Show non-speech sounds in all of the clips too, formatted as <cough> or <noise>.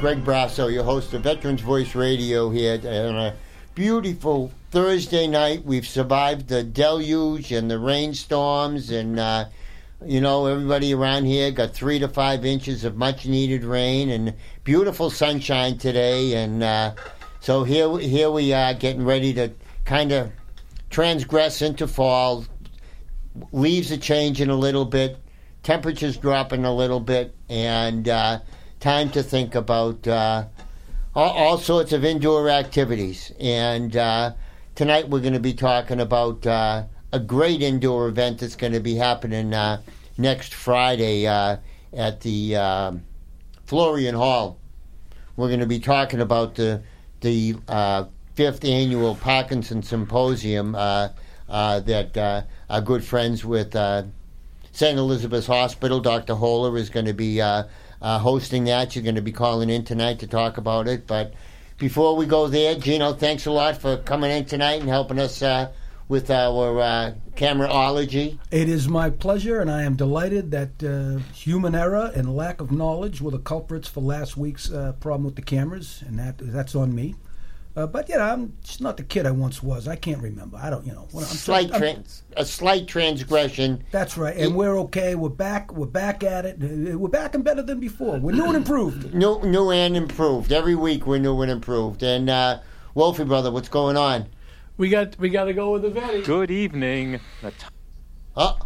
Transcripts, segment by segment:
Greg Brasso, your host of Veterans Voice Radio here on a beautiful Thursday night. We've survived the deluge and the rainstorms, and uh, you know everybody around here got three to five inches of much needed rain and beautiful sunshine today. And uh, so here, here we are, getting ready to kind of transgress into fall. Leaves are changing a little bit temperatures dropping a little bit, and uh, time to think about uh, all, all, sorts of indoor activities. And uh, tonight we're going to be talking about uh, a great indoor event that's going to be happening uh, next Friday uh, at the um, Florian Hall. We're going to be talking about the the fifth annual Parkinson Symposium that our good friends with St. Elizabeth's Hospital. Dr. Holler is going to be uh, hosting that. You're going to be calling in tonight to talk about it. But before we go there, Gino, thanks a lot for coming in tonight and helping us uh, with our uh, cameraology. It is my pleasure, and I am delighted that uh, human error and lack of knowledge were the culprits for last week's uh, problem with the cameras, and that that's on me. Uh, but you know, I'm just not the kid I once was. I can't remember. I don't, you know. I'm slight trans, a slight transgression. That's right, and it, we're okay. We're back. We're back at it. Uh, we're back and better than before. We're new and improved. <laughs> New, new and improved. Every week we're new and improved. And uh, Wolfie brother, what's going on? We got we got to go with the Vetty. Good evening. Oh.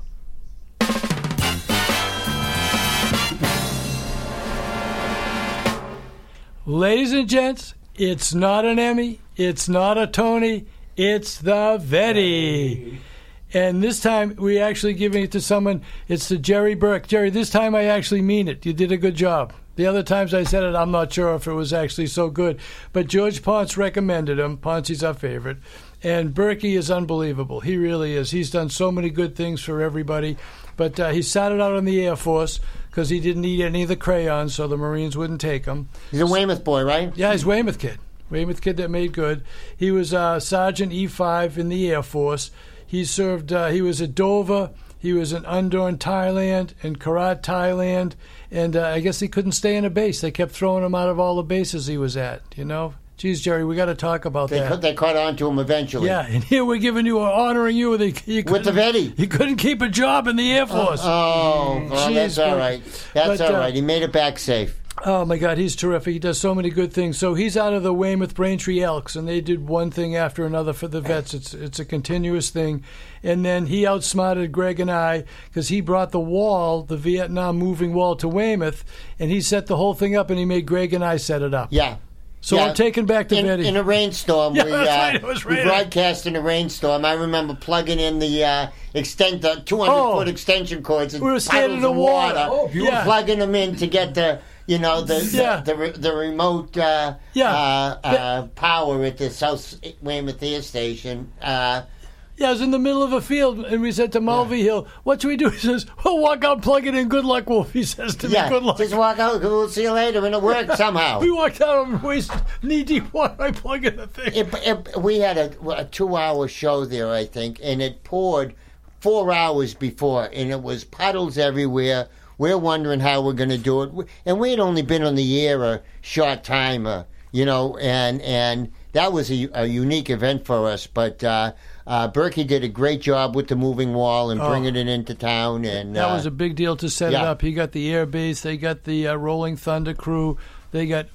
Ladies and gents, it's not an Emmy. It's not a Tony. It's the Vetty. And this time we actually giving it to someone. It's to Jerry Burke. Jerry, this time I actually mean it. You did a good job. The other times I said it, I'm not sure if it was actually so good. But George Ponce recommended him. Ponce's our favorite. And Berkey is unbelievable. He really is. He's done so many good things for everybody. But uh, he started out in the Air Force because he didn't eat any of the crayons, so the Marines wouldn't take him. He's a Weymouth boy, right? Yeah, he's a Weymouth kid. Weymouth kid that made good. He was uh, Sergeant E5 in the Air Force. He served. Uh, he was at Dover. He was in Udorn, Thailand, and Korat, Thailand, and uh, I guess he couldn't stay in a base. They kept throwing him out of all the bases he was at. You know, Geez, Jerry, we got to talk about they, that. They caught on to him eventually. Yeah, and here we're giving you, honoring you with, a, with the Vetty. He couldn't keep a job in the Air Force. Uh, oh, well, that's all right. That's but, all uh. He made it back safe. Oh my God, he's terrific. He does so many good things. So he's out of the Weymouth Braintree Elks, and they did one thing after another for the vets. It's it's a continuous thing. And then he outsmarted Greg and I because he brought the wall, the Vietnam moving wall, to Weymouth, and he set the whole thing up, and he made Greg and I set it up. Yeah, so yeah. I'm taking back to in. In a rainstorm, <laughs> yeah, we, uh, right, we broadcast in a rainstorm. I remember plugging in the uh, extend the 200 oh, foot extension cords and we were standing in the water. water. Oh, yeah. Plugging them in to get the you know the yeah. the, the, the remote uh, yeah. Uh, uh, power at the South Weymouth Air Station. Yeah, I was in the middle of a field, and we said to Mulvey yeah. Hill, "What should we do?" <laughs> He says, "Well, walk out, plug it in. Good luck, Wolf." He says to yeah, me, "Good luck." Just walk out. We'll see you later, and it worked <laughs> somehow. we walked out and wasted knee deep water. I plug in the thing. It, it, we had a, a two-hour show there, I think, and it poured four hours before, and it was puddles everywhere. We're wondering how we're going to do it, and we had only been on the air a short time, uh, you know, and and that was a, a unique event for us, but. Uh, uh, Berkey did a great job with the moving wall and oh, bringing it into town, and that uh, was a big deal to set yeah. it up. He got the air base, they got the uh, Rolling Thunder crew, they got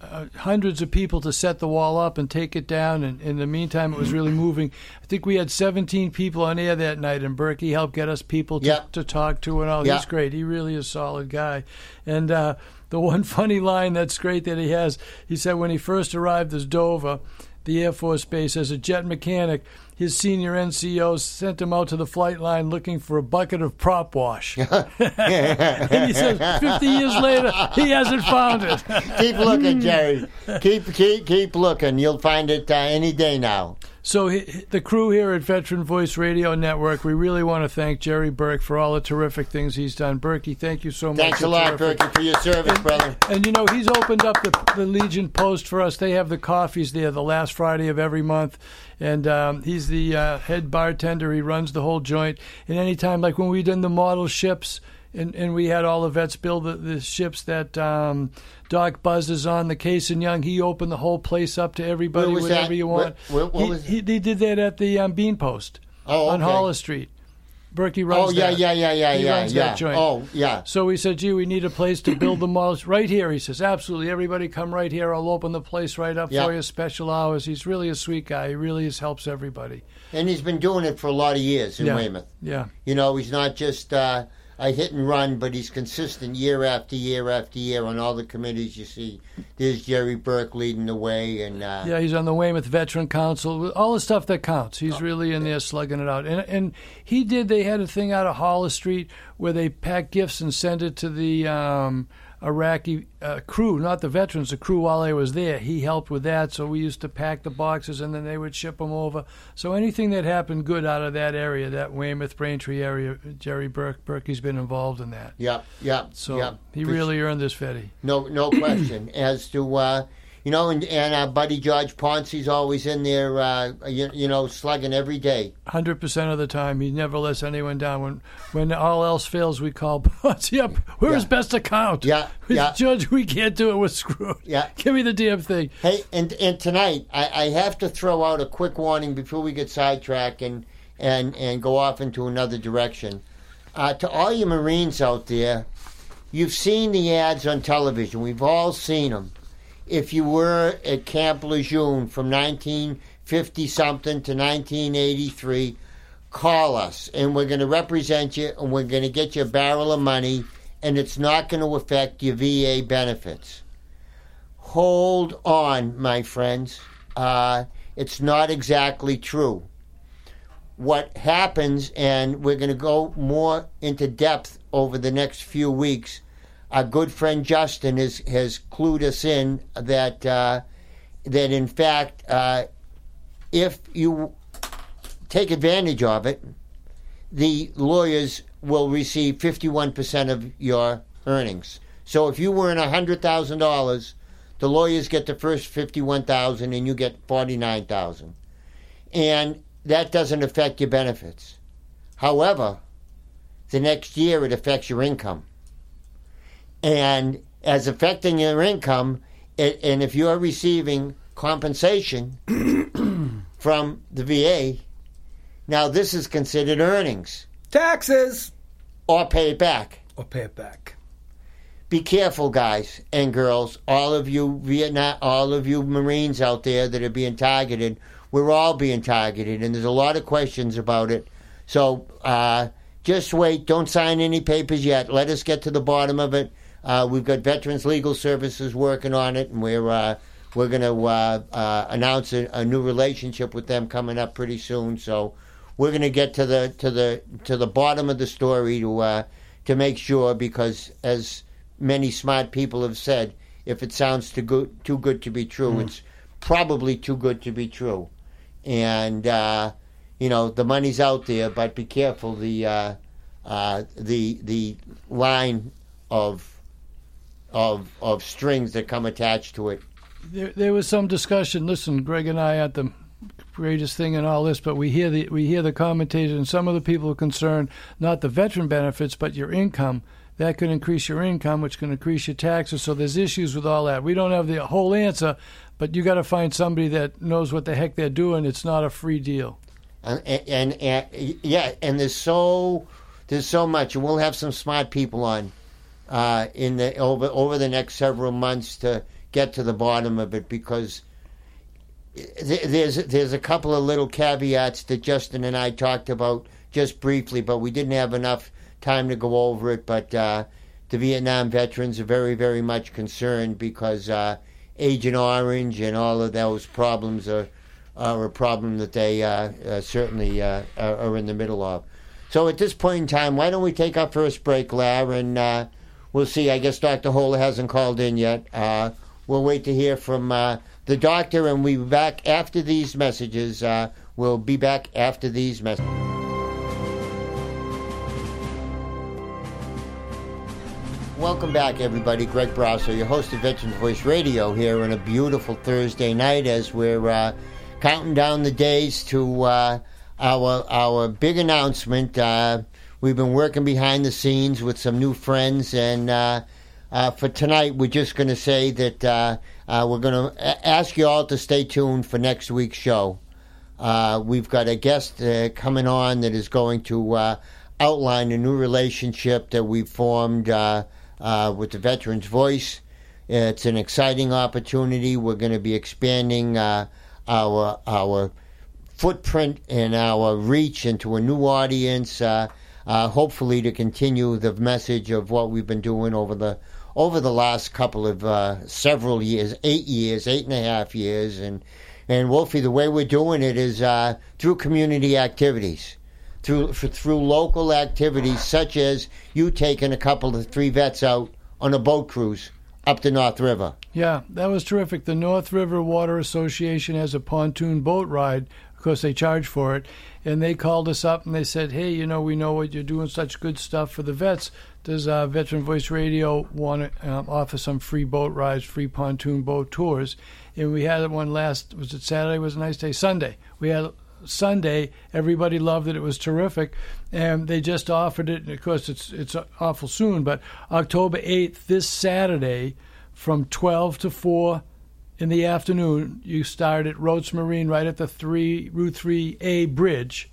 uh, hundreds of people to set the wall up and take it down. And in the meantime, it was really <clears throat> moving. I think we had 17 people on air that night, and Berkey helped get us people to, yep. to talk to and all. Yep. He's great. He really is a solid guy, and. Uh, the one <laughs> funny line that's great that he has, he said when he first arrived as Dover, the Air Force Base as a jet mechanic. His senior NCO sent him out to the flight line looking for a bucket of prop wash. <laughs> <laughs> and he says, 50 years later, he hasn't found it. <laughs> keep looking, Jerry. Keep keep keep looking. You'll find it uh, any day now. So he, the crew here at Veteran Voice Radio Network, we really want to thank Jerry Burke for all the terrific things he's done. Berkey, thank you so much. Thanks a lot, terrific. Berkey, for your service, brother. And you know, he's opened up the, the Legion Post for us. They have the coffees there the last Friday of every month. And um, he's the uh, head bartender. He runs the whole joint. And anytime, like when we done the model ships, and, and we had all the vets build the, the ships that um, Doc Buzz is on, the Cassin Young, he opened the whole place up to everybody, whatever that? you Where- want. where- he, was- he, they did that at the um, Bean Post Oh, on okay. Hollis Street. Berkey runs Oh yeah, that. yeah, yeah, yeah, He yeah, yeah. Oh yeah. So we said, gee, we need a place to build the <clears throat> models right here. He says, absolutely. Everybody come right here. I'll open the place right up Yeah. for you, special hours. He's really a sweet guy. He really is, helps everybody. And he's been doing it for a lot of years in Yeah. Weymouth. Yeah. You know, he's not just uh, a hit and run, but he's consistent year after year after year on all the committees you see. There's Jerry Burke leading the way, and uh, Yeah, he's on the Weymouth Veteran Council, all the stuff that counts. He's really in there slugging it out. And and he did. They had a thing out of Hollis Street where they pack gifts and send it to the um, Iraqi uh, crew, not the veterans, the crew while they was there. He helped with that, so we used to pack the boxes and then they would ship them over. So anything that happened good out of that area, that Weymouth Braintree area, Jerry Burke Berkey's been involved in that. yeah, yeah, So yeah. he really earned this Vetty. No, no question. As to uh, you know, and, and our buddy George Ponce's always in there, uh, you, you know, slugging every day. Hundred percent of the time, he never lets anyone down. When when all else fails, we call Ponce up. We're his best account. Yeah, <laughs> yeah. Judge, we can't do it. We're screwed. Yeah. <laughs> Give me the damn thing. Hey, and and tonight I, I have to throw out a quick warning before we get sidetracked and and and go off into another direction. Uh, to all you Marines out there, you've seen the ads on television. We've all seen them. If you were at Camp Lejeune from 1950 something to 1983, call us and we're going to represent you and we're going to get you a barrel of money and it's not going to affect your VA benefits hold on, my friends. Uh, it's not exactly true. What happens, and we're going to go more into depth over the next few weeks. Our good friend Justin has has clued us in that uh, that in fact, uh, if you take advantage of it, the lawyers will receive 51% of your earnings. So if you were in $100,000, the lawyers get the first 51,000 and you get 49,000. And that doesn't affect your benefits. However, the next year it affects your income. And as affecting your income, it, and if you're receiving compensation <clears throat> from the VA, now this is considered earnings Taxes or pay it back. or pay it back. Be careful, guys and girls. All of you Vietnam, all of you Marines out there that are being targeted. We're all being targeted, and there's a lot of questions about it. So uh, just wait. Don't sign any papers yet. Let us get to the bottom of it. Uh, we've got Veterans Legal Services working on it, and we're uh, we're going to uh, uh, announce a, a new relationship with them coming up pretty soon. So we're going to get to the to the to the bottom of the story to uh, to make sure because as many smart people have said, if it sounds too good too good to be true, it's probably too good to be true. And uh, you know the money's out there, but be careful the uh, uh, the the line of of of strings that come attached to it. There, there was some discussion. Listen, Greg and I at the greatest thing in all this, but we hear the we hear the commentators and some of the people are concerned not the veteran benefits, but your income. That could increase your income, which can increase your taxes. So there's issues with all that. We don't have the whole answer, but you got to find somebody that knows what the heck they're doing. It's not a free deal. and, and, and yeah, and there's so there's so much, and we'll have some smart people on uh, in the over over the next several months to get to the bottom of it because th- there's there's a couple of little caveats that Justin and I talked about just briefly, but we didn't have enough time to go over it. But uh, the Vietnam veterans are very very much concerned because uh, Agent Orange and all of those problems are are a problem that they uh, uh, certainly uh, are, are in the middle of. So at this point in time, why don't we take our first break, Lar, and we'll see. I guess Dr. Holler hasn't called in yet. Uh, we'll wait to hear from uh, the doctor, and we'll be back after these messages. Uh, we'll be back after these messages. Welcome back, everybody. Greg Brasso, your host of Veterans Voice Radio, here on a beautiful Thursday night as we're uh, counting down the days to uh, our our big announcement. We've been working behind the scenes with some new friends, and uh, uh, for tonight, we're just going to say that uh, uh, we're going to ask you all to stay tuned for next week's show. Uh, we've got a guest coming on that is going to outline a new relationship that we've formed with the Veterans Voice. It's an exciting opportunity. We're going to be expanding our our footprint and our reach into a new audience. Uh, uh, hopefully, to continue the message of what we've been doing over the over the last couple of uh, several years, eight years, eight and a half years, and and Wolfie, the way we're doing it is uh, through community activities, through for, through local activities such as you taking a couple of three vets out on a boat cruise up the North River. Yeah, that was terrific. The North River Water Association has a pontoon boat ride. Course, they charge for it. And they called us up and they said, hey, you know, we know what you're doing such good stuff for the vets. Does uh, Veteran Voice Radio want to um, offer some free boat rides, free pontoon boat tours? And we had one last, was it Saturday? Was a nice day? Sunday. We had Sunday. Everybody loved it. It was terrific, and they just offered it. And of course, it's it's awful soon, but October eighth, this Saturday, from twelve to four in the afternoon, you start at Rhodes Marine, right at the three Route Three A bridge,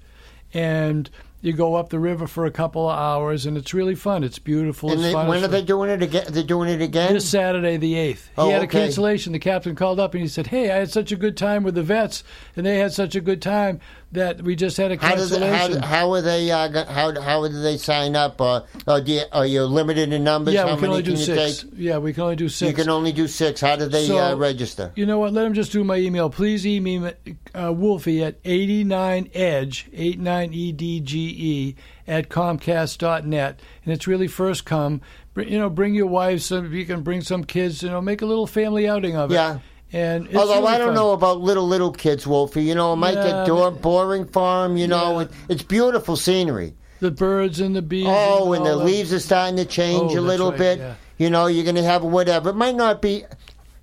and you go up the river for a couple of hours, and it's really fun. It's beautiful. And it's they, fun. when are they doing it again? They're doing it again. this Saturday, the 8th. Oh, he had a cancellation. The captain called up and he said, Hey, I had such a good time with the vets, and they had such a good time that we just had a How does how, how are they uh, how how do they sign up? Or do you, are you limited in numbers? yeah, how we can only do can six. Yeah, we can only do six. You can only do six. How do they So- uh, register? You know what? Let them just do my email. Please email me, uh, Wolfie at 89edge, 89edge at comcast.net. And it's really first come. You know, bring your wives, some, if you can bring some kids, you know, make a little family outing of it. Yeah. And it's Although really I don't fun. know about little little kids, Wolfie. You know, it might Yeah, get do- boring for them. You know, it, it's beautiful scenery. The birds and the bees. Oh, and all the that. leaves are starting to oh, change Oh, a little right, bit. yeah. You know, you're going to have whatever. It might not be.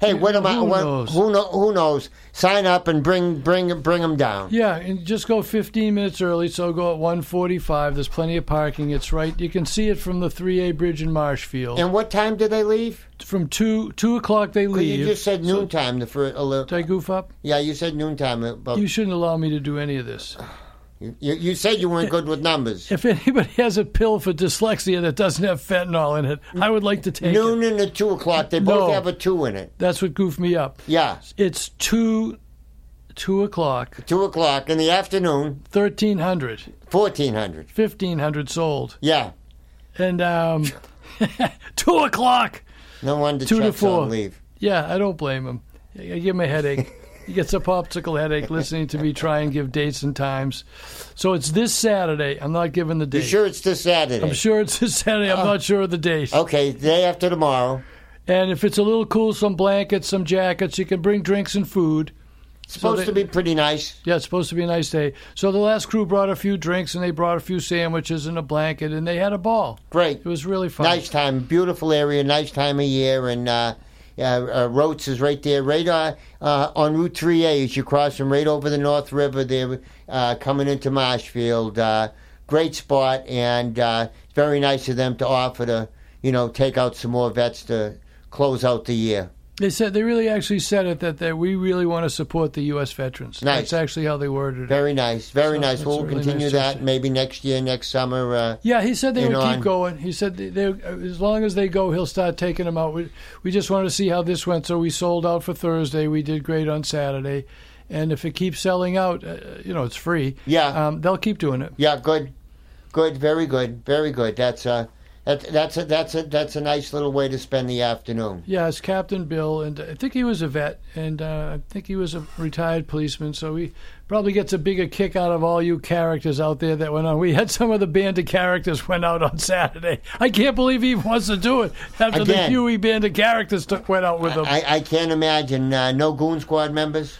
Hey, what am I? who what- knows? Who, know, who knows? Sign up and bring bring bring them down. Yeah, and just go 15 minutes early. So go at 1:45. There's plenty of parking. It's right. You can see it from the 3A bridge in Marshfield. And what time do they leave? from two two o'clock they 'Cause leave. You just said noontime. The for a little. Did I goof up? Yeah, you said noontime. Uh, but You shouldn't allow me to do any of this. You, you said you weren't good with numbers. If anybody has a pill for dyslexia that doesn't have fentanyl in it, I would like to take Noon it. and a two o'clock. They both No. have a two in it. That's what goofed me up. Yeah, It's two two o'clock, two o'clock in the afternoon. 1300, Fourteen hundred. 1500 sold. Yeah. And um, <laughs> two o'clock. No wonder Two to Chuck's four. on leave. Yeah, I don't blame him. I give him a headache. He gets a popsicle headache listening to me try and give dates and times. So it's this Saturday. I'm not giving the date. You sure it's this Saturday? I'm sure it's this Saturday. I'm not sure of the date. Okay, day after tomorrow. And if it's a little cool, some blankets, some jackets, you can bring drinks and food. It's Supposed they- to be pretty nice. Yeah, it's supposed to be a nice day. So the last crew brought a few drinks and they brought a few sandwiches and a blanket and they had a ball. Great. It was really fun. Nice time, beautiful area, nice time of year, and uh, uh, uh, Rhodes is right there, right uh, uh, on Route 3A as you cross from right over the North River there, coming into Marshfield. Great spot, and very nice of them to offer to, you know, take out some more vets to close out the year. They said they really actually said it that, that we really want to support the U.S. veterans. Nice. That's actually how they worded it. Very nice, very So nice. We'll really continue nice that maybe next year, next summer. Uh, Yeah, he said they would on- keep going. He said they, they, as long as they go, he'll start taking them out. We, we just wanted to see how this went, so we sold out for Thursday. We did great on Saturday, and if it keeps selling out, uh, you know, it's free. Yeah. um, they'll keep doing it. Yeah, good, good, very good, very good. That's uh, that, that's a that's a that's a nice little way to spend the afternoon. Yeah, it's Captain Bill, and I think he was a vet, and uh, I think he was a retired policeman, so he probably gets a bigger kick out of all you characters out there that went on. We had some of the band of characters went out on Saturday. I can't believe he wants to do it after Again. the Huey band of characters took, went out with him. I, I can't imagine uh, no Goon Squad members.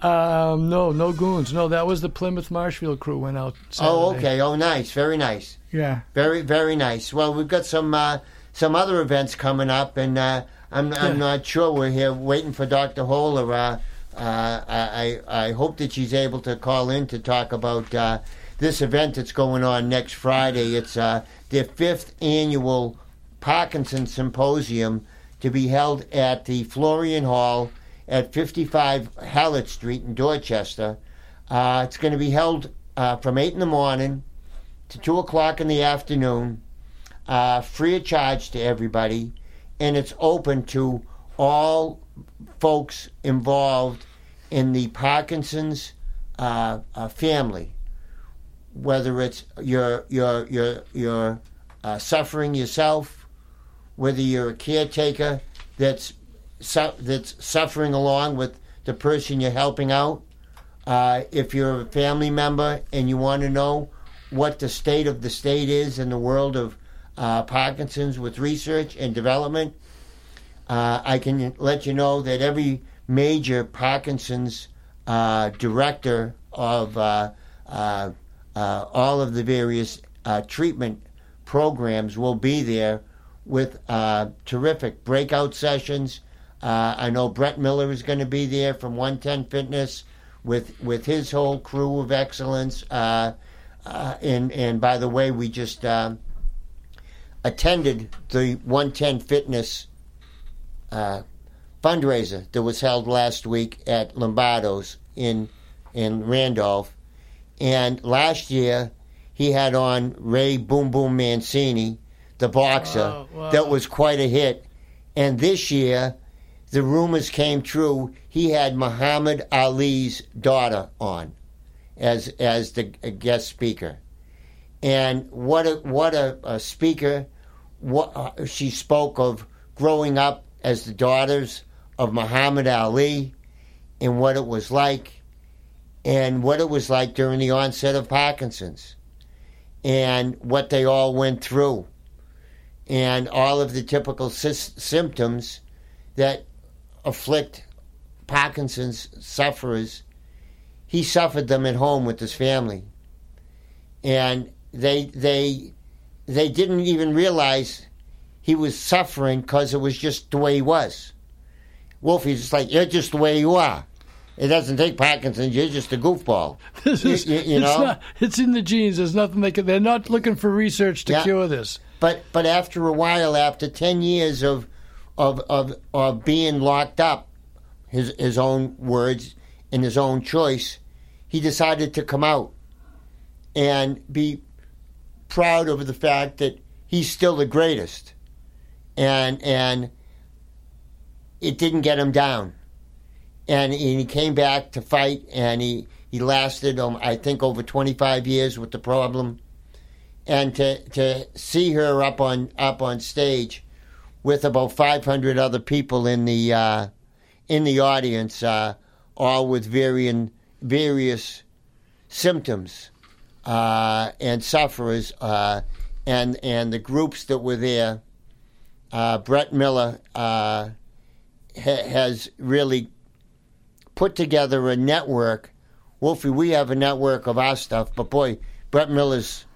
Um, no, no goons. No, that was the Plymouth Marshfield crew went out. Saturday. Oh, okay. Oh, nice. Very nice. Yeah. Very, very nice. Well, we've got some uh, some other events coming up, and uh, I'm I'm not sure. We're here waiting for Dr. Holler. Uh, uh, I I I hope that she's able to call in to talk about uh, this event that's going on next Friday. It's uh, their fifth annual Parkinson Symposium to be held at the Florian Hall at 55 Hallet Street in Dorchester. Uh, it's going to be held uh, from 8 in the morning to 2 o'clock in the afternoon, uh, free of charge to everybody, and it's open to all folks involved in the Parkinson's uh, uh, family, whether it's you're, you're, you're, you're uh, suffering yourself, whether you're a caretaker that's su- that's suffering along with the person you're helping out. Uh, if you're a family member and you want to know what the state of the state is in the world of uh, Parkinson's with research and development, uh, I can let you know that every major Parkinson's uh, director of uh, uh, uh, all of the various treatment programs will be there with terrific breakout sessions. I know Brett Miller is going to be there from 110 Fitness with with his whole crew of excellence. Uh, uh, and and by the way, we just um attended the 110 Fitness uh, fundraiser that was held last week at Lombardo's in in Randolph. And last year, he had on Ray Boom Boom Mancini, the boxer. Wow, wow. That was quite a hit. And this year, the rumors came true. He had Muhammad Ali's daughter on as as the guest speaker. And what a what a, a speaker! What uh, she spoke of growing up as the daughters of Muhammad Ali, and what it was like, and what it was like during the onset of Parkinson's, and what they all went through, and all of the typical sys- symptoms that afflict Parkinson's sufferers. He suffered them at home with his family, and they they they didn't even realize he was suffering because it was just the way he was. Wolfie's just like you're just the way you are. It doesn't take Parkinson's. You're just a goofball. <laughs> This You- is, you- you it's, know? not, it's in the genes. There's nothing they can. They're not looking for research to Yeah. cure this. But but after a while, after ten years of of of of being locked up, his his own words and his own choice, he decided to come out and be proud of the fact that he's still the greatest, and and it didn't get him down, and he he came back to fight, and he he lasted um, I think over twenty five years with the problem. And to to see her up on up on stage with about 500 other people in the uh, in the audience, uh, all with varying various symptoms uh, and sufferers, uh, and and the groups that were there. Uh, Brett Miller uh, ha- has really put together a network. Wolfie, we have a network of our stuff, but boy, Brett Miller's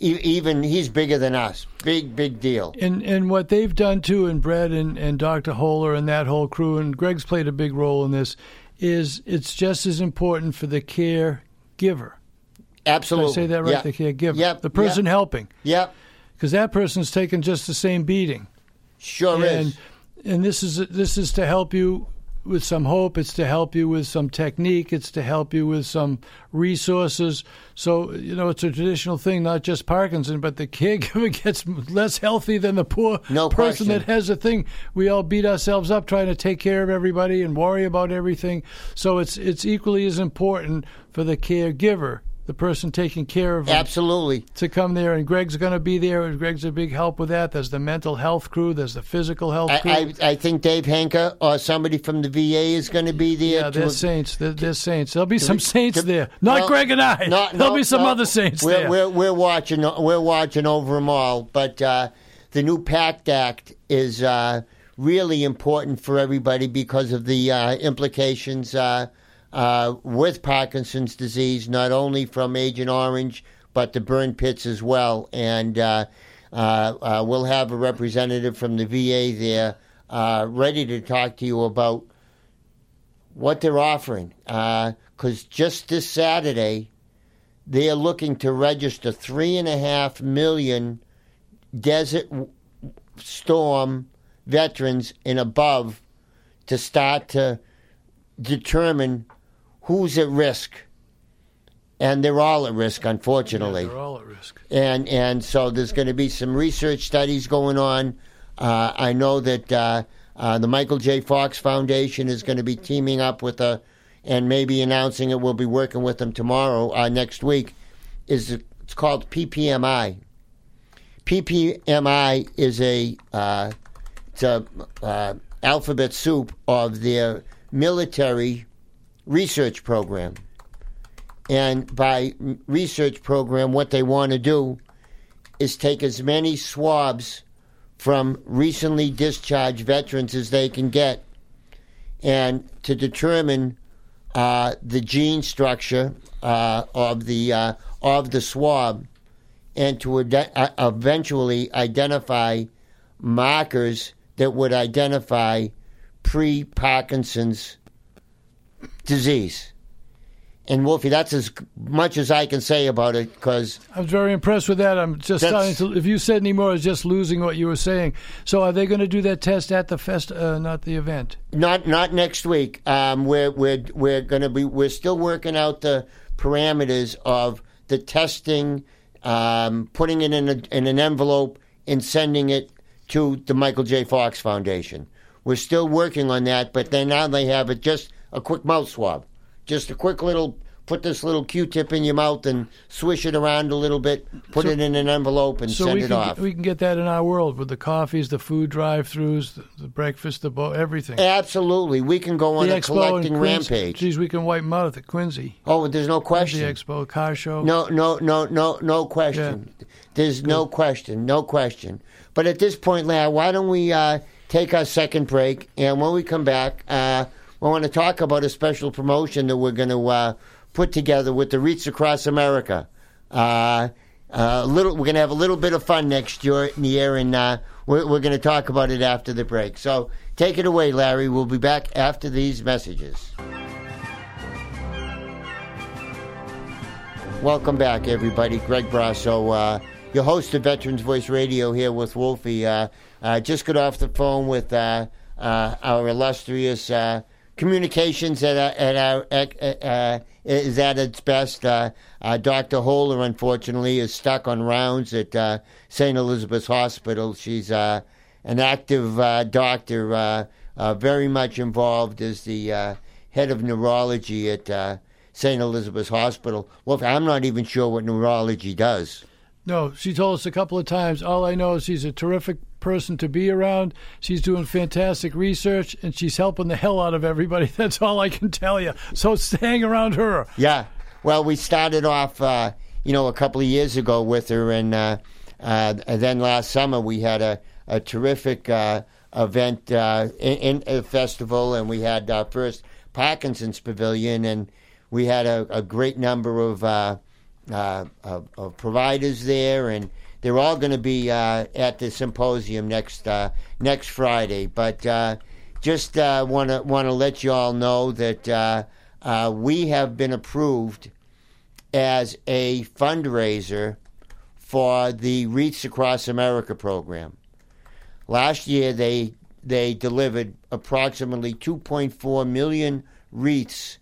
even he's bigger than us. Big, big deal. And and what they've done too, and Brett and, and Dr. Holer and that whole crew, and Greg's played a big role in this, is it's just as important for the caregiver. Did Absolutely. I say that right? Yeah. The caregiver. Yep, The person yep. helping. Yep. Because that person's taking just the same beating. Sure and is. and this is this is to help you with some hope. It's to help you with some technique. It's to help you with some resources. So you know, it's a traditional thing, not just Parkinson, but the caregiver <laughs> gets less healthy than the poor No person question. that has a thing. We all beat ourselves up trying to take care of everybody and worry about everything. So it's it's equally as important for the caregiver the person taking care of Absolutely. to come there. And Greg's going to be there. and Greg's a big help with that. There's the mental health crew. There's the physical health crew. I, I, I think Dave Henker or somebody from the VA is going to be there. yeah, they're saints. They're, they're saints. There'll be some saints to- there. Not well, Greg and I. no, <laughs> There'll no, be some no. other saints we're, there. We're, we're watching. We're watching over them all. But uh, the new PACT Act is uh, really important for everybody because of the uh, implications uh, with Parkinson's disease, not only from Agent Orange but the burn pits as well. And uh, uh, uh, we'll have a representative from the VA there uh, ready to talk to you about what they're offering. Because just this Saturday, they are looking to register three and a half million desert storm veterans and above to start to determine who's at risk. And they're all at risk, unfortunately They're all at risk. and and so there's going to be some research studies going on. Uh, I know that uh, uh, the Michael J. Fox Foundation is going to be teaming up with a, and maybe announcing it. We'll be working with them tomorrow, uh, next week. Is it's called PPMI. PPMI is a uh, it's a uh, alphabet soup of their military research program. And by research program, what they want to do is take as many swabs from recently discharged veterans as they can get, and to determine uh, the gene structure uh, of the uh, of the swab, and to ide- uh, eventually identify markers that would identify pre-Parkinson's disease. And Wolfie, that's as much as I can say about it because I was very impressed with that. I'm just starting to. If you said any more, I was just losing what you were saying. So, are they going to do that test at the fest, uh, not the event? not not next week. Um, we're we're we're going to be we're still working out the parameters of the testing, um, putting it in a, in an envelope and sending it to the Michael J. Fox Foundation. We're still working on that, but then now they have it just a quick mouth swab, just a quick little. Put this little Q-tip in your mouth and swish it around a little bit. Put So- it in an envelope and So send it off. we can get that in our world with the coffees, the food drive-throughs, the, the breakfast, the bo- everything. Absolutely, we can go on the a collecting rampage. Geez, we can wipe them out at Quincy. Oh, there's no question. The expo, car show. No, no, no, no, no question. There's no question, no question. But at this point, Larry, why don't we uh, take our second break? And when we come back, uh, we want to talk about a special promotion that we're going to uh, put together with the Wreaths across America. Uh, uh, little, we're going to have a little bit of fun next year, year and uh, we're, we're going to talk about it after the break. So take it away, Larry. We'll be back after these messages. Welcome back, everybody. Greg Brasso, uh, your host of Veterans Voice Radio, here with Wolfie. Uh, uh, just got off the phone with uh, uh, our illustrious uh, communications at, our- at our uh, uh, is at its best. Uh, uh, Dr. Holer, unfortunately, is stuck on rounds at uh, St. Elizabeth's Hospital. She's uh, an active uh, doctor, uh, uh, very much involved as the uh, head of neurology at. Uh, St. Elizabeth's Hospital. Well, I'm not even sure what neurology does. No, she told us a couple of times. All I know is she's a terrific person to be around. She's doing fantastic research, and she's helping the hell out of everybody. <laughs> That's all I can tell you. So hang around her. Yeah. Well, we started off, uh, you know, a couple of years ago with her, and, uh, uh, then last summer we had a, a terrific uh, event uh, in, in a festival, and we had our first Parkinson's Pavilion, and we had a, a great number of, uh, of, of providers there, and they're all going to be uh, at the symposium next uh, next Friday. But uh, just want to want to let you all know that uh, we have been approved as a fundraiser for the Wreaths Across America program. Last year, they they delivered approximately 2.4 million wreaths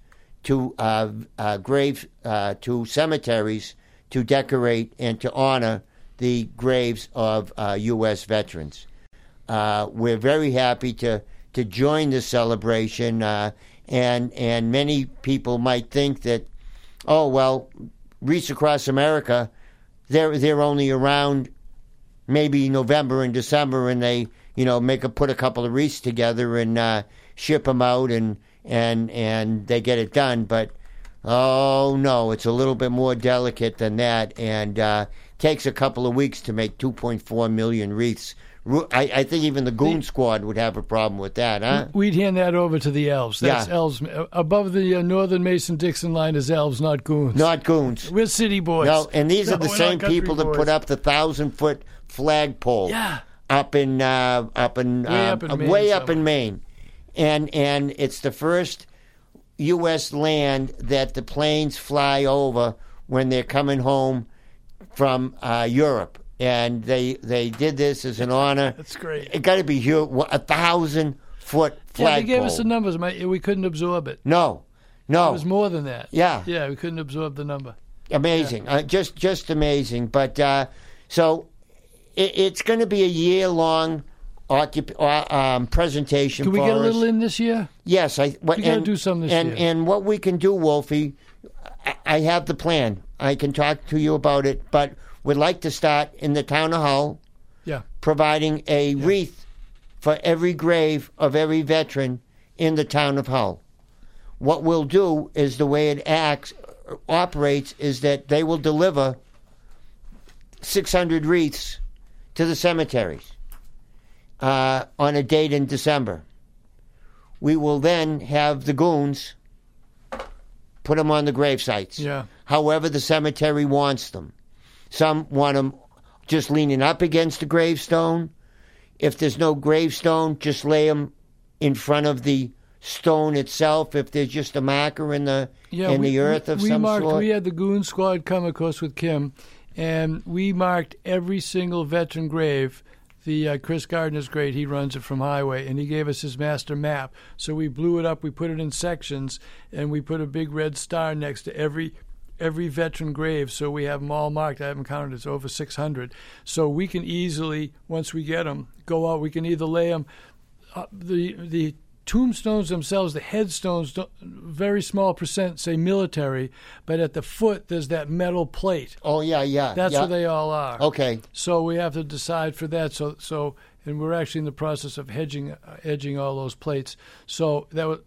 to uh, uh, graves, uh, to cemeteries to decorate and to honor the graves of uh, U.S. veterans. Uh, we're very happy to to join the celebration, uh, and and many people might think that, oh well, wreaths across America, they're they're only around maybe November and December, and they you know make a put a couple of wreaths together and uh, ship them out, and and and they get it done. But oh no, it's a little bit more delicate than that, and uh, takes a couple of weeks to make 2.4 million wreaths. I, I think even the Goon Squad would have a problem with that, huh? We'd hand that over to the elves. That's Yeah. elves. Above the uh, northern Mason Dixon line is elves, not goons. Not goons. We're city boys. No, and these <laughs> are the same people that put up the thousand foot flagpole. Yeah. Up in uh, up in Way uh, up in Maine way up in. Maine, and and it's the first U.S. land that the planes fly over when they're coming home from uh, Europe, and they they did this as an honor. That's great. It got to be huge. A thousand foot Yeah, flagpole. they gave us the numbers. We couldn't absorb it. no, no. It was more than that. Yeah. Yeah, we couldn't absorb the number. amazing, uh, just just amazing. But uh, so it, it's going to be a year long occup- uh, um, presentation. Can we get a little in this year? Yes, I. What, We gotta do something this and, year. And what we can do, Wolfie, I, I have the plan. I can talk to you about it, but we'd like to start in the town of Hull, Yeah. providing a wreath for every grave of every veteran in the town of Hull. What we'll do is the way it acts operates is that they will deliver 600 wreaths to the cemeteries uh, on a date in December. We will then have the goons put them on the grave sites Yeah. however the cemetery wants them. Some want them just leaning up against the gravestone. If there's no gravestone, just lay them in front of the stone itself. If there's just a marker in the Yeah, in we, the earth we, of we some marked, sort. We had the Goon Squad come, of course, with Kim, and we marked every single veteran grave. The uh, Chris Gardner's great. he runs it from Highway, and he gave us his master map. So we blew it up, we put it in sections, and we put a big red star next to every every veteran grave. So we have them all marked. I haven't counted; it's over 600. So we can easily, once we get them, go out. We can either lay them uh, the the tombstones themselves, the headstones, very small percent say military, but at the foot there's that metal plate. oh yeah, yeah. That's yeah. where they all are. Okay. So we have to decide for that. So so, and we're actually in the process of hedging, uh, edging all those plates. So that would.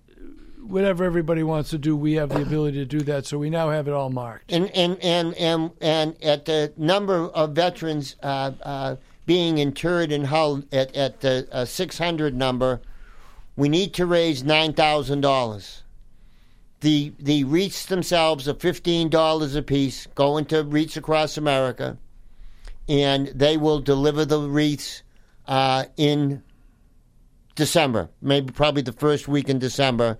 Whatever everybody wants to do, we have the ability to do that. So we now have it all marked. And and and and and at the number of veterans uh, uh, being interred in Hull at at the uh, 600 number, we need to raise nine thousand dollars. The the wreaths themselves are fifteen dollars a piece, going to Wreaths Across America, and they will deliver the wreaths uh, in December, maybe probably the first week in December,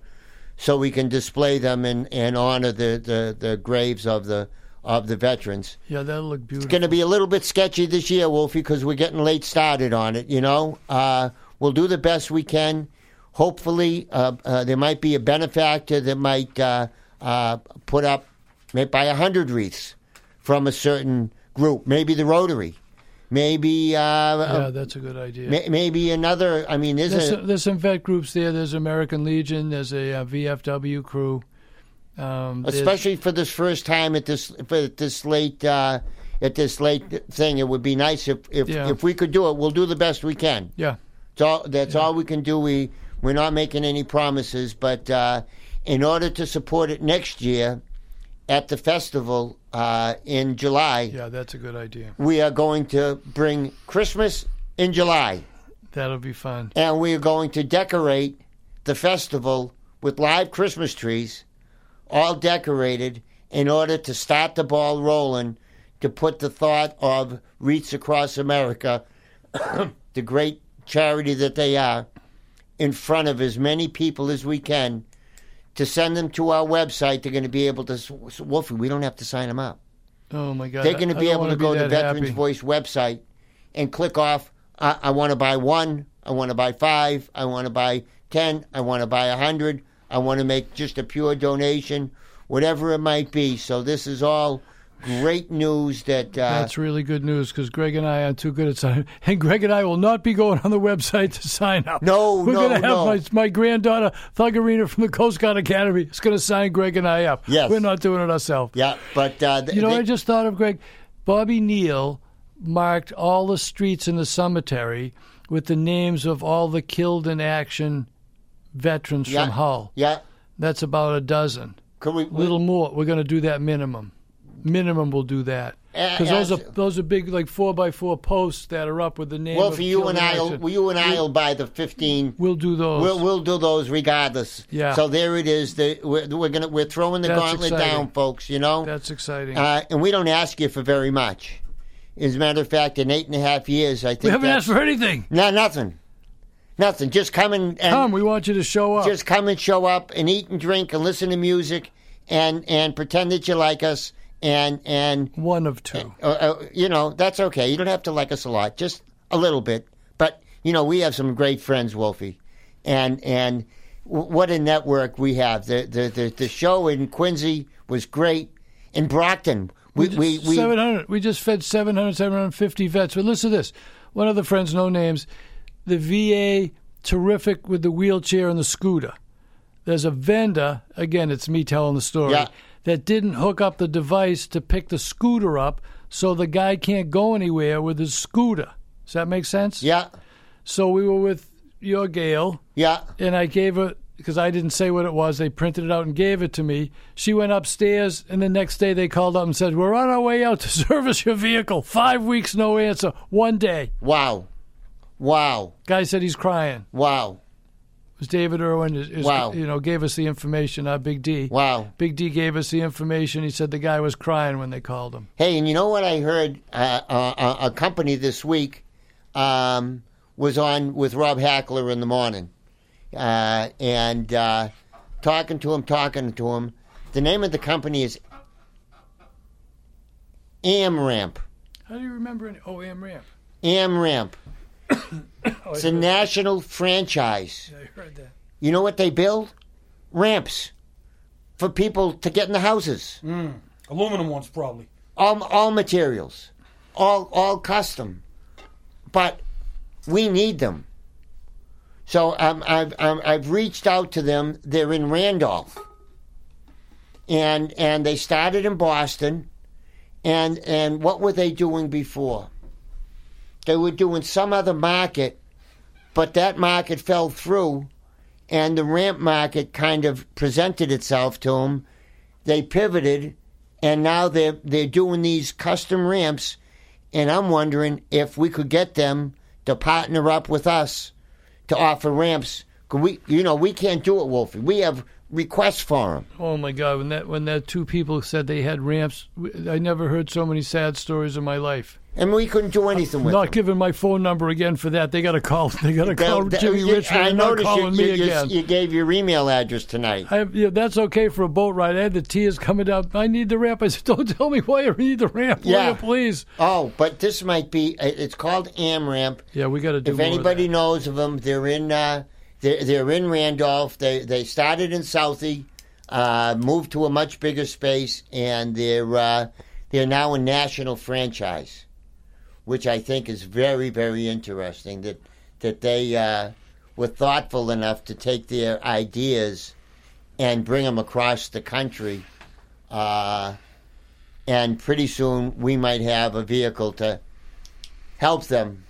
so we can display them and, and honor the, the, the graves of the of the veterans. Yeah, that'll look beautiful. It's going to be a little bit sketchy this year, Wolfie, because we're getting late started on it. You know, uh, we'll do the best we can. Hopefully, uh, uh, there might be a benefactor that might uh, uh, put up, maybe buy a hundred wreaths from a certain group. Maybe the Rotary. Maybe uh, yeah, that's a good idea. may- maybe another. I mean, there's There's a some, there's some vet groups there. There's American Legion. There's a, uh VFW crew. Um, especially for this first time at this for this late uh, at this late thing. It would be nice if if, Yeah. if we could do it. We'll do the best we can. yeah, That's all. That's all we can do. We we're not making any promises, but uh, in order to support it next year at the festival uh, in July, yeah, that's a good idea. we are going to bring Christmas in July, That'll be fun. and we are going to decorate the festival with live Christmas trees, all decorated, in order to start the ball rolling. To put the thought of Wreaths Across America, <coughs> the great charity that they are, in front of as many people as we can to send them to our website. They're going to be able to. Wolfie, we don't have to sign them up. Oh my God! They're going to be able to go to Veterans happy. Voice website and click off. I, I want to buy one. I want to buy five. I want to buy ten. I want to buy a hundred. I want to make just a pure donation, whatever it might be. So this is all great news that uh, That's really good news because Greg and I are too good at signing. <laughs> And Greg and I will not be going on the website to sign up. No, We're no, gonna have no. my, my granddaughter, Thuggerina from the Coast Guard Academy, is going to sign Greg and I up. Yes. We're not doing it ourselves. yeah, but uh, th- You know they- I just thought of, Greg? Bobby Neal marked all the streets in the cemetery with the names of all the killed in action veterans yeah, from Hull. Yeah, That's about a dozen. could we? A little more. We're going to do that minimum. Minimum, we'll do that because those uh, are those are big like four by four posts that are up with the name. well, of for you and in I, action. you and I will buy the fifteen. We'll do those. We'll we'll do those regardless. Yeah. So there it is. The, we're, we're gonna we're throwing the That's gauntlet exciting. down, folks. You know. That's exciting. Uh, and we don't ask you for very much. As a matter of fact, in eight and a half years, I think we haven't asked for anything. no nothing, nothing. Just come and, and Come, we want you to show up. just come and show up and eat and drink and listen to music and and pretend that you like us and and One of two. uh, uh, you know that's okay. You don't have to like us a lot, just a little bit. But you know we have some great friends, Wolfie, and and w- what a network we have. The the the, the show in Quincy was great. In Brockton, we we, we 700. We just fed 700, 750 vets. But listen to this. One of the friends, no names, the VA, terrific with the wheelchair and the scooter. There's a vendor, again, it's me telling the story, Yeah. That didn't hook up the device to pick the scooter up so the guy can't go anywhere with his scooter. Does that make sense? yeah So we were with your Gail, yeah and I gave her because I didn't say what it was. They printed it out and gave it to me. She went upstairs, and the next day they called up and said, "We're on our way out to <laughs> service your vehicle. Five weeks, no answer. One day." wow wow Guy said he's crying. wow was David Irwin? Is, is- Wow. You know, gave us the information. Our Big D. wow. Big D gave us the information. He said the guy was crying when they called him. Hey, and you know what I heard? Uh, uh, a company this week um, was on with Rob Hackler in the morning, uh, and uh, talking to him, talking to him. The name of the company is AmRamp. How do you remember? Any? Oh, Am Ramp. AmRamp. <coughs> Oh, It's a national franchise. I heard that. You know what they build? Ramps for people to get in the houses. Aluminum ones, probably. all all materials, all all custom, but we need them. So um, I've um, I've reached out to them. They're in Randolph, and and they started in Boston, and and what were they doing before? They were doing some other market, but that market fell through, and the ramp market kind of presented itself to them. They pivoted and now they're they're doing these custom ramps, and I'm wondering if we could get them to partner up with us to offer ramps. 'Cause we, you know, we can't do it, Wolfie. We have requests for them. Oh my God! When that when that two people said they had ramps, I never heard so many sad stories in my life. and we couldn't do anything with Not them. giving my phone number again for that. They got to call. They got to call They'll- Jimmy you- Richmond. I noticed you, calling you, me you- again. you gave your email address tonight. I, yeah, that's okay for a boat ride. I had the tears coming down. I need the ramp. I said, "Don't tell me why I need the ramp, Yeah. please?" Oh, but this might be. It's called AmRamp. Yeah, we got to do. if of anybody that. knows of them, they're in uh, they're, they're in Randolph. They they started in Southie, uh, moved to a much bigger space, and they're uh, they're now a national franchise, which I think is very very interesting. That that they uh, were thoughtful enough to take their ideas and bring them across the country. Uh, and pretty soon we might have a vehicle to help them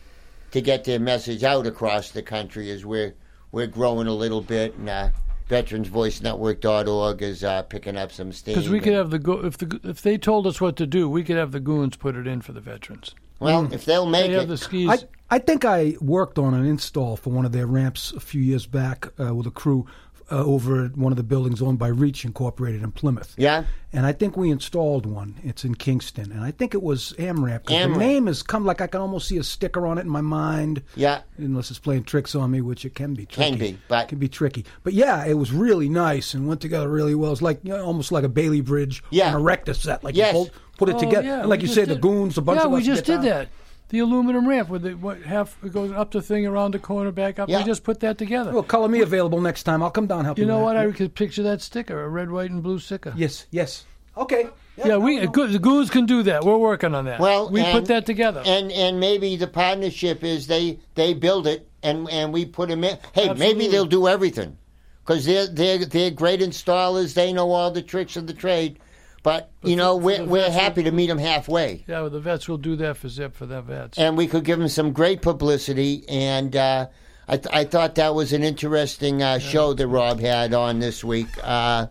to get their message out across the country as we're we're growing a little bit and uh, veteransvoicenetwork.org is uh, picking up some steam. Because we could have the go- if the if they told us what to do, we could have the goons put it in for the veterans. well, if they'll make They have the it, skis. I, I think I worked on an install for one of their ramps a few years back uh, with a crew uh, over one of the buildings owned by Reach Incorporated in Plymouth. yeah, And I think we installed one. It's in Kingston. And I think it was AmRamp. 'cause AmRamp. The name has come like I can almost see a sticker on it in my mind. yeah, Unless it's playing tricks on me, which it can be tricky. Can be, but- can be tricky. But yeah, it was really nice and went together really well. It's like you know, almost like a Bailey Bridge Yeah. on a Erector set. Like Yes. you hold, put it Oh, together. yeah, and like we you just said, the goons, a bunch yeah, of us we just did down. that. The aluminum ramp with the what half it goes up the thing around the corner, back up. Yeah. We just put that together. Well, color me available next time. I'll come down and help you. you know what? that. I could picture that sticker, a red, white, and blue sticker. Yes, yes. Okay. Yeah, we go- the goons can do that. We're working on that. Well, we and- put that together. And and maybe the partnership is they they build it and and we put them in. Hey, Absolutely. maybe they'll do everything because they're they're they're great installers. They know all the tricks of the trade. But, you know, we're we're happy to meet them halfway. yeah, well, the vets will do that for Zip for the vets. and we could give him some great publicity. And uh, I, th- I thought that was an interesting uh, show that Rob had on this week. Uh,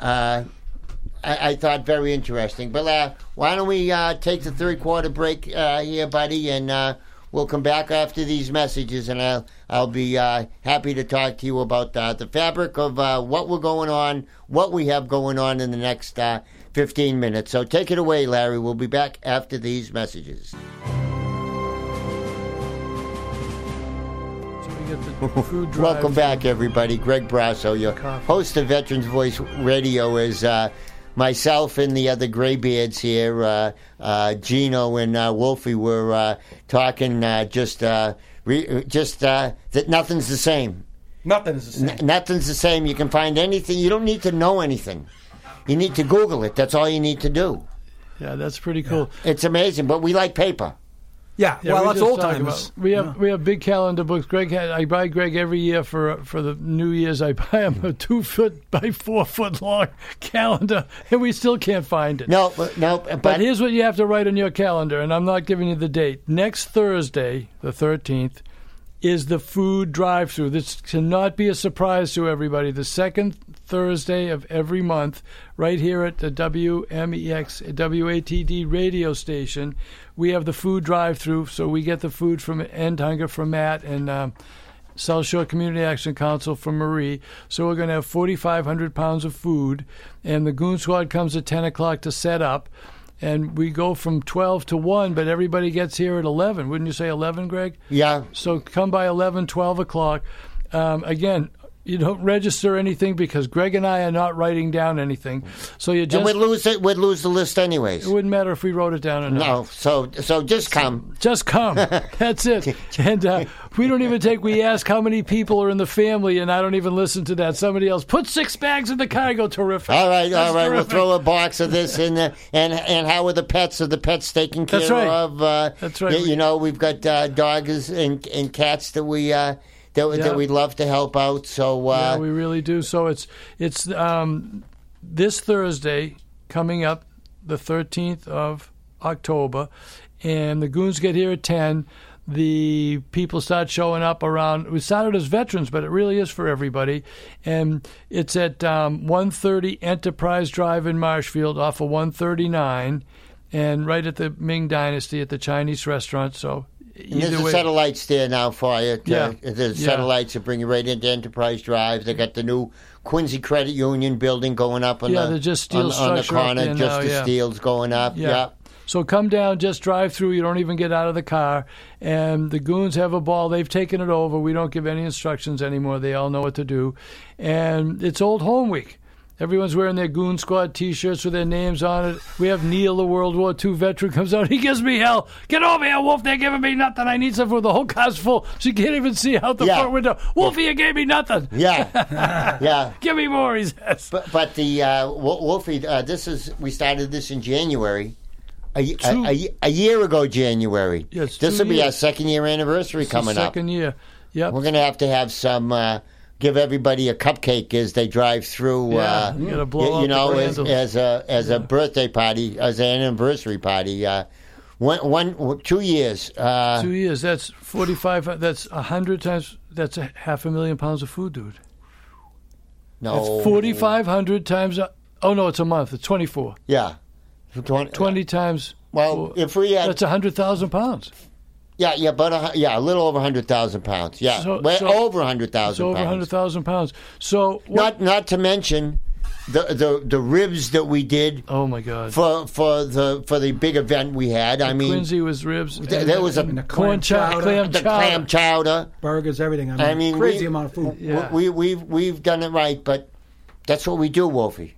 uh, I, I thought very interesting. But uh, why don't we uh, take the third quarter break uh, here, buddy, and uh, we'll come back after these messages, and I'll I'll be uh, happy to talk to you about uh, the fabric of uh, what we're going on, what we have going on in the next uh, 15 minutes. So take it away, Larry. We'll be back after these messages. so we get the food drive. Welcome back, everybody. Greg Brasso, your host of Veterans Voice Radio, is uh, myself and the other graybeards here. Uh, uh, Gino and uh, Wolfie were uh, talking uh, just uh, re- just uh, that nothing's the same. Nothing is the same. N- nothing's the same. You can find anything. You don't need to know anything. You need to Google it. That's all you need to do. Yeah, that's pretty cool. It's amazing, but we like paper. Yeah, Yeah, well, we that's just old talk timers. about- We have we have big calendar books. Greg had I buy Greg every year for for the New Year's. I <laughs> buy him a two foot by four foot long calendar, and we still can't find it. No, no, but, But here's what you have to write on your calendar, and I'm not giving you the date. Next Thursday, the 13th, is the food drive through. This cannot be a surprise to everybody. The second Thursday of every month, right here at the WMEX WATD radio station, we have the food drive through. So we get the food from End Hunger from Matt and. Um, South Shore Community Action Council from Marie. So we're going to have 4,500 pounds of food, and the Goon Squad comes at 10 o'clock to set up. And we go from 12 to 1, but everybody gets here at 11. Wouldn't you say 11, Greg? yeah, So come by 11, 12 o'clock. Um, again, you don't register anything because Greg and I are not writing down anything. So you and just. we'd lose it. We'd lose the list anyways. it wouldn't matter if we wrote it down or not. No, so so just come. Just come. <laughs> That's it. And uh, we don't even take. We ask how many people are in the family, and I don't even listen to that. Somebody else put six bags in the car. I go terrific. All right, That's all right. We'll throw a box of this in there. And and how are the pets? Are the pets taken care That's right. of? Uh, That's right. You, you know, we've got uh, dogs and and cats that we uh, that Yeah. that we'd love to help out. So uh, yeah, we really do. So it's it's um, this Thursday coming up, the thirteenth of October, and the goons get here at ten. The people start showing up around. We started as veterans, but it really is for everybody, and it's at um, 130 Enterprise Drive in Marshfield, off of 139, and right at the Ming Dynasty at the Chinese restaurant. So and there's way, satellites there now for you. to- Yeah. The Yeah. satellites that bring you right into Enterprise Drive. They got the new Quincy Credit Union building going up on Yeah, the just steel on, on the corner. just now, the yeah. steel's going up. yeah. So come down, just drive through. You don't even get out of the car. And the goons have a ball. They've taken it over. We don't give any instructions anymore. They all know what to do. And it's Old Home Week. Everyone's wearing their Goon Squad T-shirts with their names on it. We have Neil, the World War II veteran, comes out. He gives me hell. Get over here, Wolf. They're giving me nothing. I need some food. The whole car's full. She can't even see out the Yeah. front window. Wolfie, you gave me nothing. Yeah, <laughs> yeah. Give me more, he says. But but the uh, Wolfie, uh, this is we started this in January, a, a- a- a year ago January. It's this will be our second year anniversary It's coming up. second year. Yep. We're gonna have to have some. Uh, give everybody a cupcake as they drive through. Yeah, uh, you you know, as, as a as a birthday party, as an anniversary party. Uh, one one two years. Uh, Two years. That's forty-five. That's a hundred times. That's a half a million pounds of food, dude. no, That's forty-five hundred times. A, oh no, it's a month. It's twenty-four. Yeah, Twen- Twenty times. Well, four- if we had that's a hundred thousand pounds. Yeah, yeah, but a, yeah, a little over hundred thousand pounds. Yeah, So- Well, so- over hundred thousand. It's thousand over hundred thousand pounds. So what? Not not to mention the the the ribs that we did oh my God. for for the for the big event we had. I mean, Quincy was ribs. th- and- there was a the corn clam chowder. chowder, Clam the chowder. clam chowder. burgers, everything. I mean, I mean, crazy we- amount of food. Yeah. We we've we've done it right, but that's what we do, Wolfie.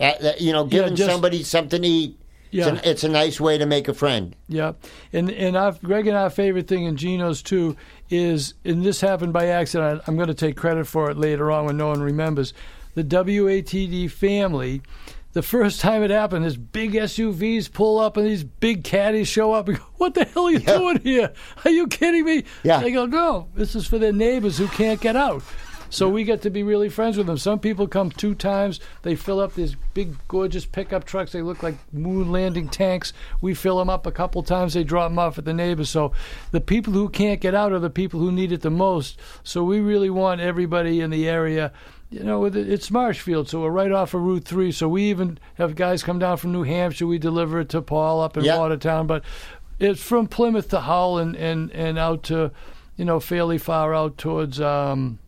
Uh, you know, giving just- somebody something to eat. Yeah. It's, a, it's a nice way to make a friend. Yeah, and and our, Greg and our favorite thing, in Gino's too, is and this happened by accident. I'm going to take credit for it later on when no one remembers. The WATD family, the first time it happened, this big SUVs pull up and these big caddies show up. And go, what the hell are you Yeah. doing here? Are you kidding me? Yeah. They go, no, this is for their neighbors who can't get out. So we get to be really friends with them. Some people come two times. They fill up these big, gorgeous pickup trucks. They look like moon landing tanks. We fill them up a couple times. They drop them off at the neighbors. So the people who can't get out are the people who need it the most. So we really want everybody in the area. You know, it's Marshfield, so we're right off of Route 3. So we even have guys come down from New Hampshire. We deliver it to Paul up in Yeah. Watertown. But it's from Plymouth to Hull and, and, and out to, you know, fairly far out towards, um,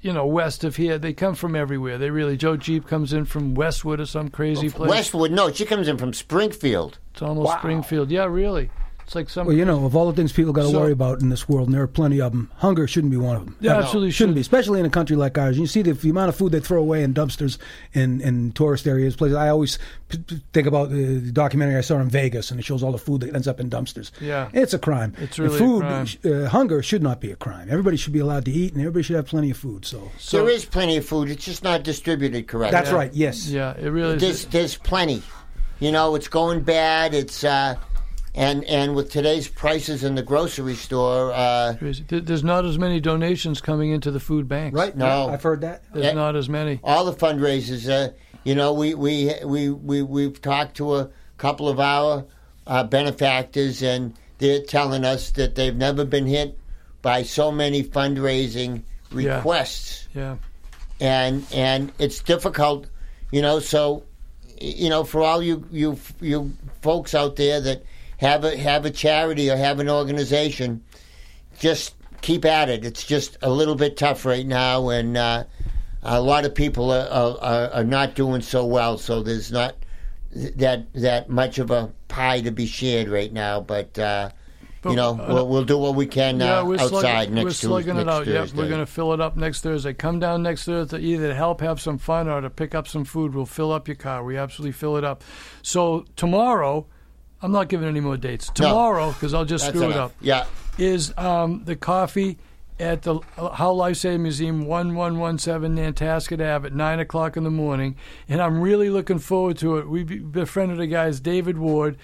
you know, west of here. They come from everywhere. They really. Joe Jeep comes in from Westwood or some crazy place. Westwood, no, she comes in from Springfield. It's almost Springfield. Yeah, really. It's like some. Well, you know, of all the things people got to So- worry about in this world, and there are plenty of them, hunger shouldn't be one of them. Yeah, No, absolutely shouldn't should. be, especially in a country like ours. You see the, the amount of food they throw away in dumpsters in, in tourist areas, places. I always p- p- think about the, the documentary I saw in Vegas, and it shows all the food that ends up in dumpsters. Yeah. it's a crime. It's And really a food. crime. Uh, hunger should not be a crime. Everybody should be allowed to eat, and everybody should have plenty of food. So so, there is plenty of food. It's just not distributed correctly. that's right. Yes. Yeah, it really is. There's there's plenty. You know, it's going bad. It's uh, and and with today's prices in the grocery store, uh, There's not as many donations coming into the food banks. Right. No. I've heard that. There's Yeah. not as many. all the fundraisers. Uh, you know, we we we we we've talked to a couple of our uh, benefactors, and they're telling us that they've never been hit by so many fundraising requests. Yeah. requests. Yeah. and and it's difficult, you know. So, you know, for all you you you folks out there that have a have a charity or have an organization, just keep at it. It's just a little bit tough right now, and uh, a lot of people are, are are- not doing so well. So there's not that that much of a pie to be shared right now, but. Uh, But, you know, uh, we'll, we'll do what we can uh, yeah, we're outside slugging, next we're Tuesday. slugging it next out. Yep, Thursday. we're going to fill it up next Thursday. Come down next Thursday either to help have some fun or to pick up some food. We'll fill up your car. We absolutely fill it up. So tomorrow, I'm not giving any more dates. Tomorrow, because I'll just That's screw it up, Yeah. is um, the coffee at the Hull Life Saving Museum, 1117 Nantasket Ave at 9 o'clock in the morning. And I'm really looking forward to it. We befriended the guys, David Ward.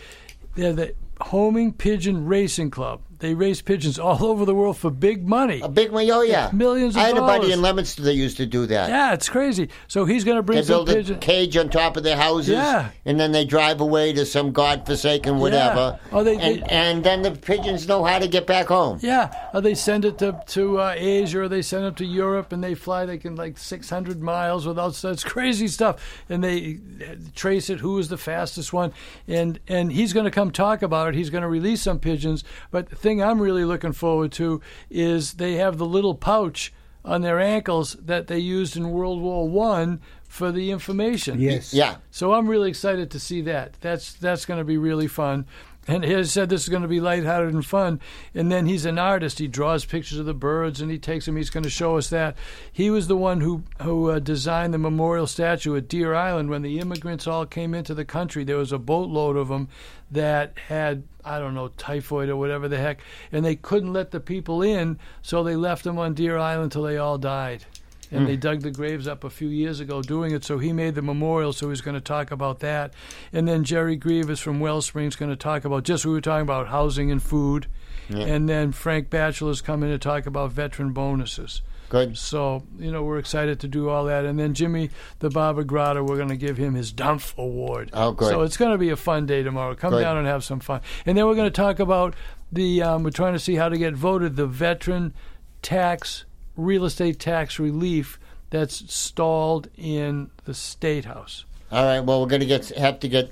They're the Homing Pigeon Racing Club. They raise pigeons all over the world for big money. A big one, oh yeah, Millions of I had a buddy dollars. in Leominster that used to do that. Yeah, it's crazy. So he's going to bring They build a cage on top of their houses, Yeah. and then they drive away to some godforsaken whatever. Oh, they- and, they- and then the pigeons know how to get back home. Yeah, or they send it to to uh, Asia, or they send it to Europe, and they fly. They can like 600 miles without. So it's crazy stuff, and they uh, trace it. Who is the fastest one? And and he's going to come talk about it. He's going to release some pigeons. But thing I'm really looking forward to is they have the little pouch on their ankles that they used in World War One for the information. Yes. Yeah. So I'm really excited to see that. That's that's going to be really fun. And he has said this is going to be lighthearted and fun. And then he's an artist. He draws pictures of the birds and he takes them. He's going to show us that. He was the one who who uh, designed the memorial statue at Deer Island when the immigrants all came into the country. There was a boatload of them that had I don't know typhoid or whatever the heck, and they couldn't let the people in, so they left them on Deer Island till they all died and they hmm. dug the graves up a few years ago doing it. So he made the memorial. So he's going to talk about that, and then Jerry Grievous from Wellspring is going to talk about just what we were talking about housing and food, and then Frank Batchelor's coming to talk about veteran bonuses. Good. So you know we're excited to do all that, and then Jimmy the Baba Grata, we're going to give him his Dumpf Award. Oh, good. So it's going to be a fun day tomorrow. Come Good. down and have some fun, and then we're going to talk about the. Um, we're trying to see how to get voted the veteran tax real estate tax relief that's stalled in the state house. All right. Well, we're gonna get have to get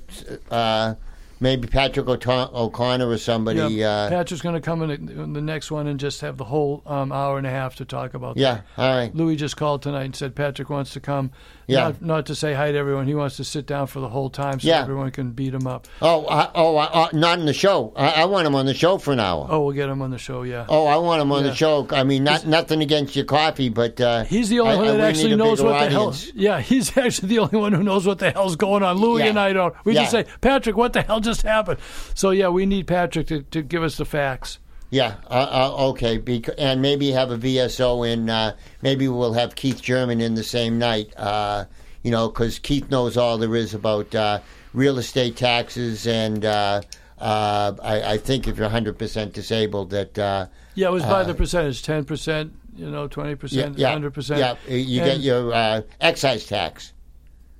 uh, maybe Patrick O'Ton- O'Connor or somebody. Yeah, uh, Patrick's going to come in the, in the next one and just have the whole um, hour and a half to talk about. yeah. that. All right. Louis just called tonight and said Patrick wants to come. Yeah. Not, not to say hi to everyone. He wants to sit down for the whole time so Yeah. everyone can beat him up. Oh, uh, oh, uh, uh, not in the show. I, I want him on the show for an hour. Oh, we'll get him on the show. Yeah. Oh, I want him on Yeah. the show. I mean, not nothing against your coffee, but uh, He's the only I- one that actually knows what the hell. <laughs> Yeah, he's actually the only one who knows what the hell's going on. Louis Yeah. and I don't. We just say, Patrick, what the hell just happened? So yeah, we need Patrick to, to give us the facts. Yeah. Uh, uh, okay. Bec- and maybe have a VSO in. Uh, maybe we'll have Keith German in the same night. Uh, you know, because Keith knows all there is about uh, real estate taxes, and uh, uh, I, I think if you're 100% disabled, that uh, Yeah, it was by the percentage, ten percent, you know, twenty percent, yeah, hundred percent. yeah, you get your uh, excise tax,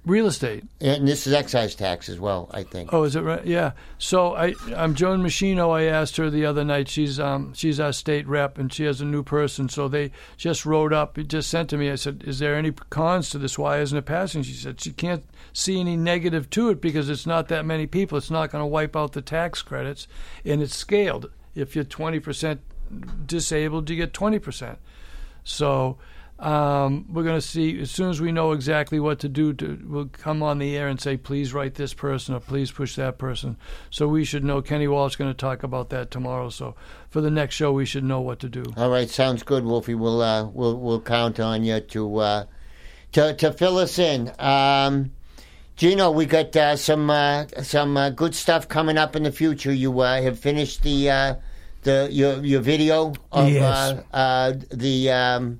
Real estate. and this is excise tax as well, I think. Oh, is it right? Yeah. So I, I'm Joan Meschino. I asked her the other night. She's um she's our state rep, and she has a new person. So they just wrote up. It just sent to me. I said, "Is there any cons to this? Why isn't it passing?" She said she can't see any negative to it because it's not that many people. It's not going to wipe out the tax credits, and it's scaled. If you're 20 percent disabled, you get 20 percent. So um, we're going to see as soon as we know exactly what to do. To, we'll come on the air and say, please write this person or please push that person. So we should know. Kenny Walsh going to talk about that tomorrow. So for the next show, we should know what to do. All right, sounds good, Wolfie. We'll uh, we'll we'll count on you to uh, to to fill us in. Um, Gino, we got uh, some uh, some uh, good stuff coming up in the future. You uh, have finished the uh, the your your video of Yes. uh, uh, the um,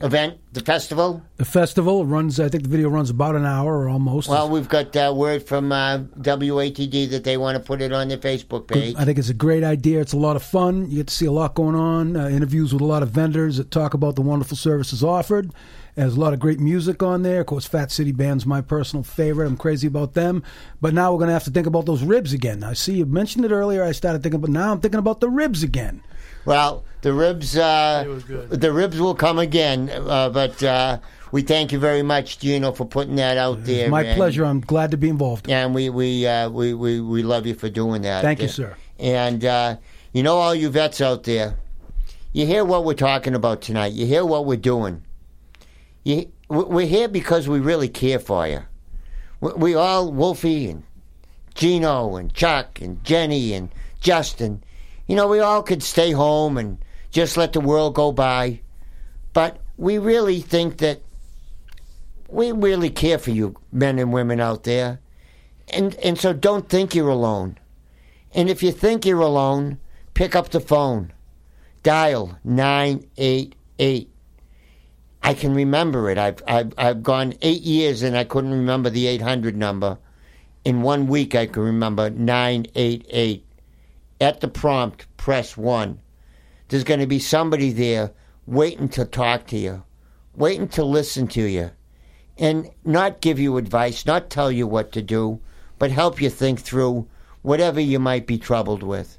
event, the festival. The festival runs. I think the video runs about an hour or almost. Well, we've got uh, word from uh, WATD that they want to put it on their Facebook page. I think it's a great idea. It's a lot of fun. You get to see a lot going on. Uh, interviews with a lot of vendors that talk about the wonderful services offered. There's a lot of great music on there. Of course, Fat City Band's my personal favorite. I'm crazy about them. But now we're going to have to think about those ribs again. I see you mentioned it earlier. I started thinking, but now I'm thinking about the ribs again. Well, the ribs, uh, It was good. the ribs will come again. Uh, but uh, we thank you very much, Gino, for putting that out there. My pleasure. I'm glad to be involved. And we we, uh, we we we love you for doing that. Thank you, sir. And uh, you know, all you vets out there, you hear what we're talking about tonight. You hear what we're doing. You, we're here because we really care for you. We, we all, Wolfie and Gino and Chuck and Jenny and Justin, you know, we all could stay home and just let the world go by. But we really think that we really care for you, men and women out there. And, and so don't think you're alone. And if you think you're alone, pick up the phone. Dial 988. I can remember it. I've, I've, I've gone eight years and I couldn't remember the 800 number. In one week, I can remember 988. At the prompt, press 1. There's going to be somebody there waiting to talk to you, waiting to listen to you, and not give you advice, not tell you what to do, but help you think through whatever you might be troubled with.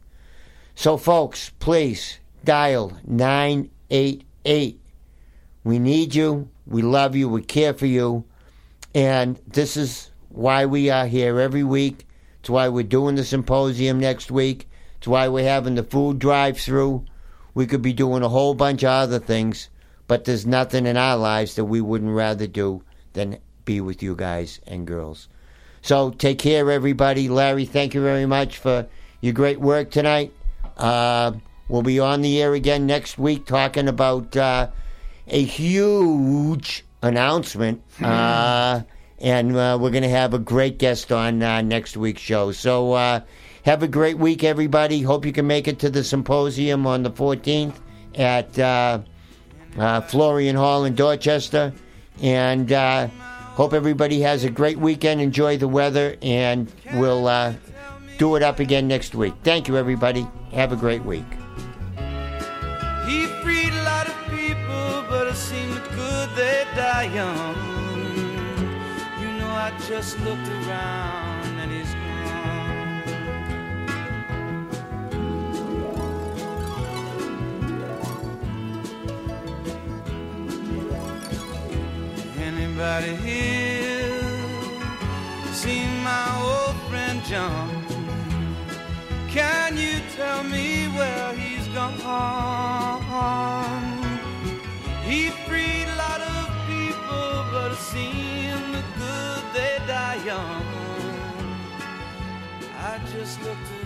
So, folks, please dial 988. We need you. We love you. We care for you. And this is why we are here every week. It's why we're doing the symposium next week. It's why we're having the food drive through. We could be doing a whole bunch of other things, but there's nothing in our lives that we wouldn't rather do than be with you guys and girls. So take care, everybody. Larry, thank you very much for your great work tonight. Uh, we'll be on the air again next week talking about uh, a huge announcement. Uh, and uh, we're going to have a great guest on uh, next week's show. So uh, have a great week, everybody. Hope you can make it to the symposium on the 14th at uh, uh, Florian Hall in Dorchester. And uh, hope everybody has a great weekend. Enjoy the weather, and we'll uh, do it up again next week. Thank you, everybody. Have a great week. He freed a lot of people, but it seemed good they die young. You know, I just looked around Anybody here seen my old friend John? Can you tell me where he's gone? He freed a lot of people, but it seemed good they die young. I just looked.